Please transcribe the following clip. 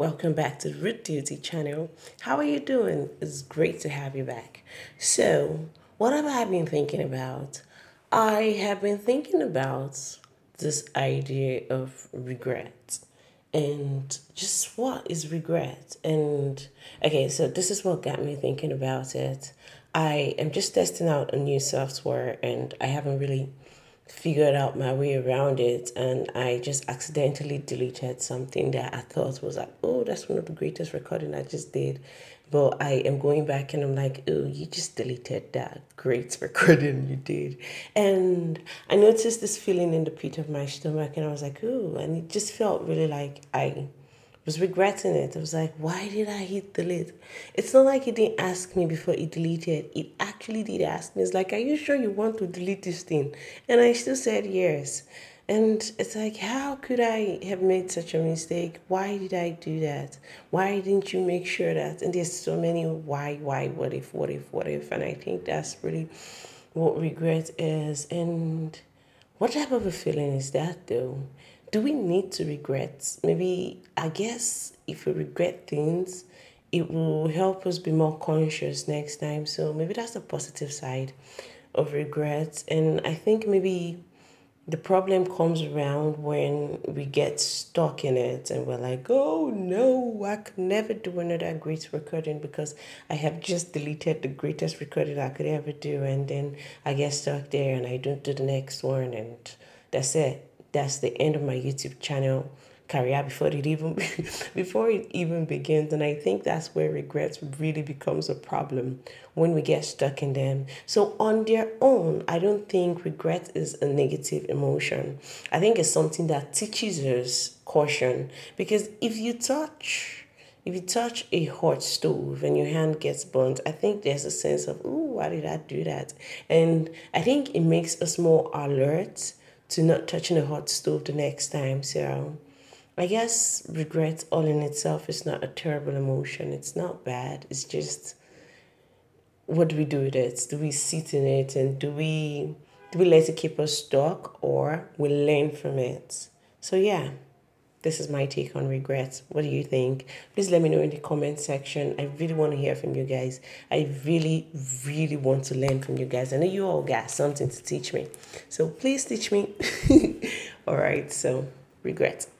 welcome back to Root Duty channel. How are you doing? It's great to have you back. So, what have I been thinking about? I have been thinking about this idea of regret and just what is regret. And okay, so this is what got me thinking about it. I am just testing out a new software and I haven't really figured out my way around it and I just accidentally deleted something that I thought was like, oh, that's one of the greatest recording I just did. But I am going back and I'm like, oh, you just deleted that great recording you did. And I noticed this feeling in the pit of my stomach and I was like, oh, and it just felt really like I was regretting it. I was like, why did I hit delete? It's not like he didn't ask me before he deleted. It actually did ask me. It's like, are you sure you want to delete this thing? And I still said yes. And it's like, how could I have made such a mistake? Why did I do that? Why didn't you make sure that? And there's so many why, why, what if, what if, what if. And I think that's really what regret is. And what type of a feeling is that though? Do we need to regret? Maybe, I guess, if we regret things, it will help us be more conscious next time. So maybe that's the positive side of regret. And I think maybe the problem comes around when we get stuck in it and we're like, oh no, I could never do another great recording because I have just deleted the greatest recording I could ever do. And then I get stuck there and I don't do the next one, and that's it that's the end of my YouTube channel career before it even before it even begins. And i think that's where regrets really becomes a problem when we get stuck in them. So on their own i don't think regret is a negative emotion. I think it's something that teaches us caution. Because if you touch if you touch a hot stove and your hand gets burnt i think there's a sense of oh why did i do that? And i think it makes us more alert to not touching a hot stove the next time. So I guess regret all in itself is not a terrible emotion. It's not bad. It's just what do we do with it? Do we sit in it and do we do we let it keep us stuck or we learn from it? So yeah. This is my take on regrets. What do you think? Please let me know in the comment section. I really want to hear from you guys. I really, really want to learn from you guys. I know you all got something to teach me. So please teach me. all right, so regrets.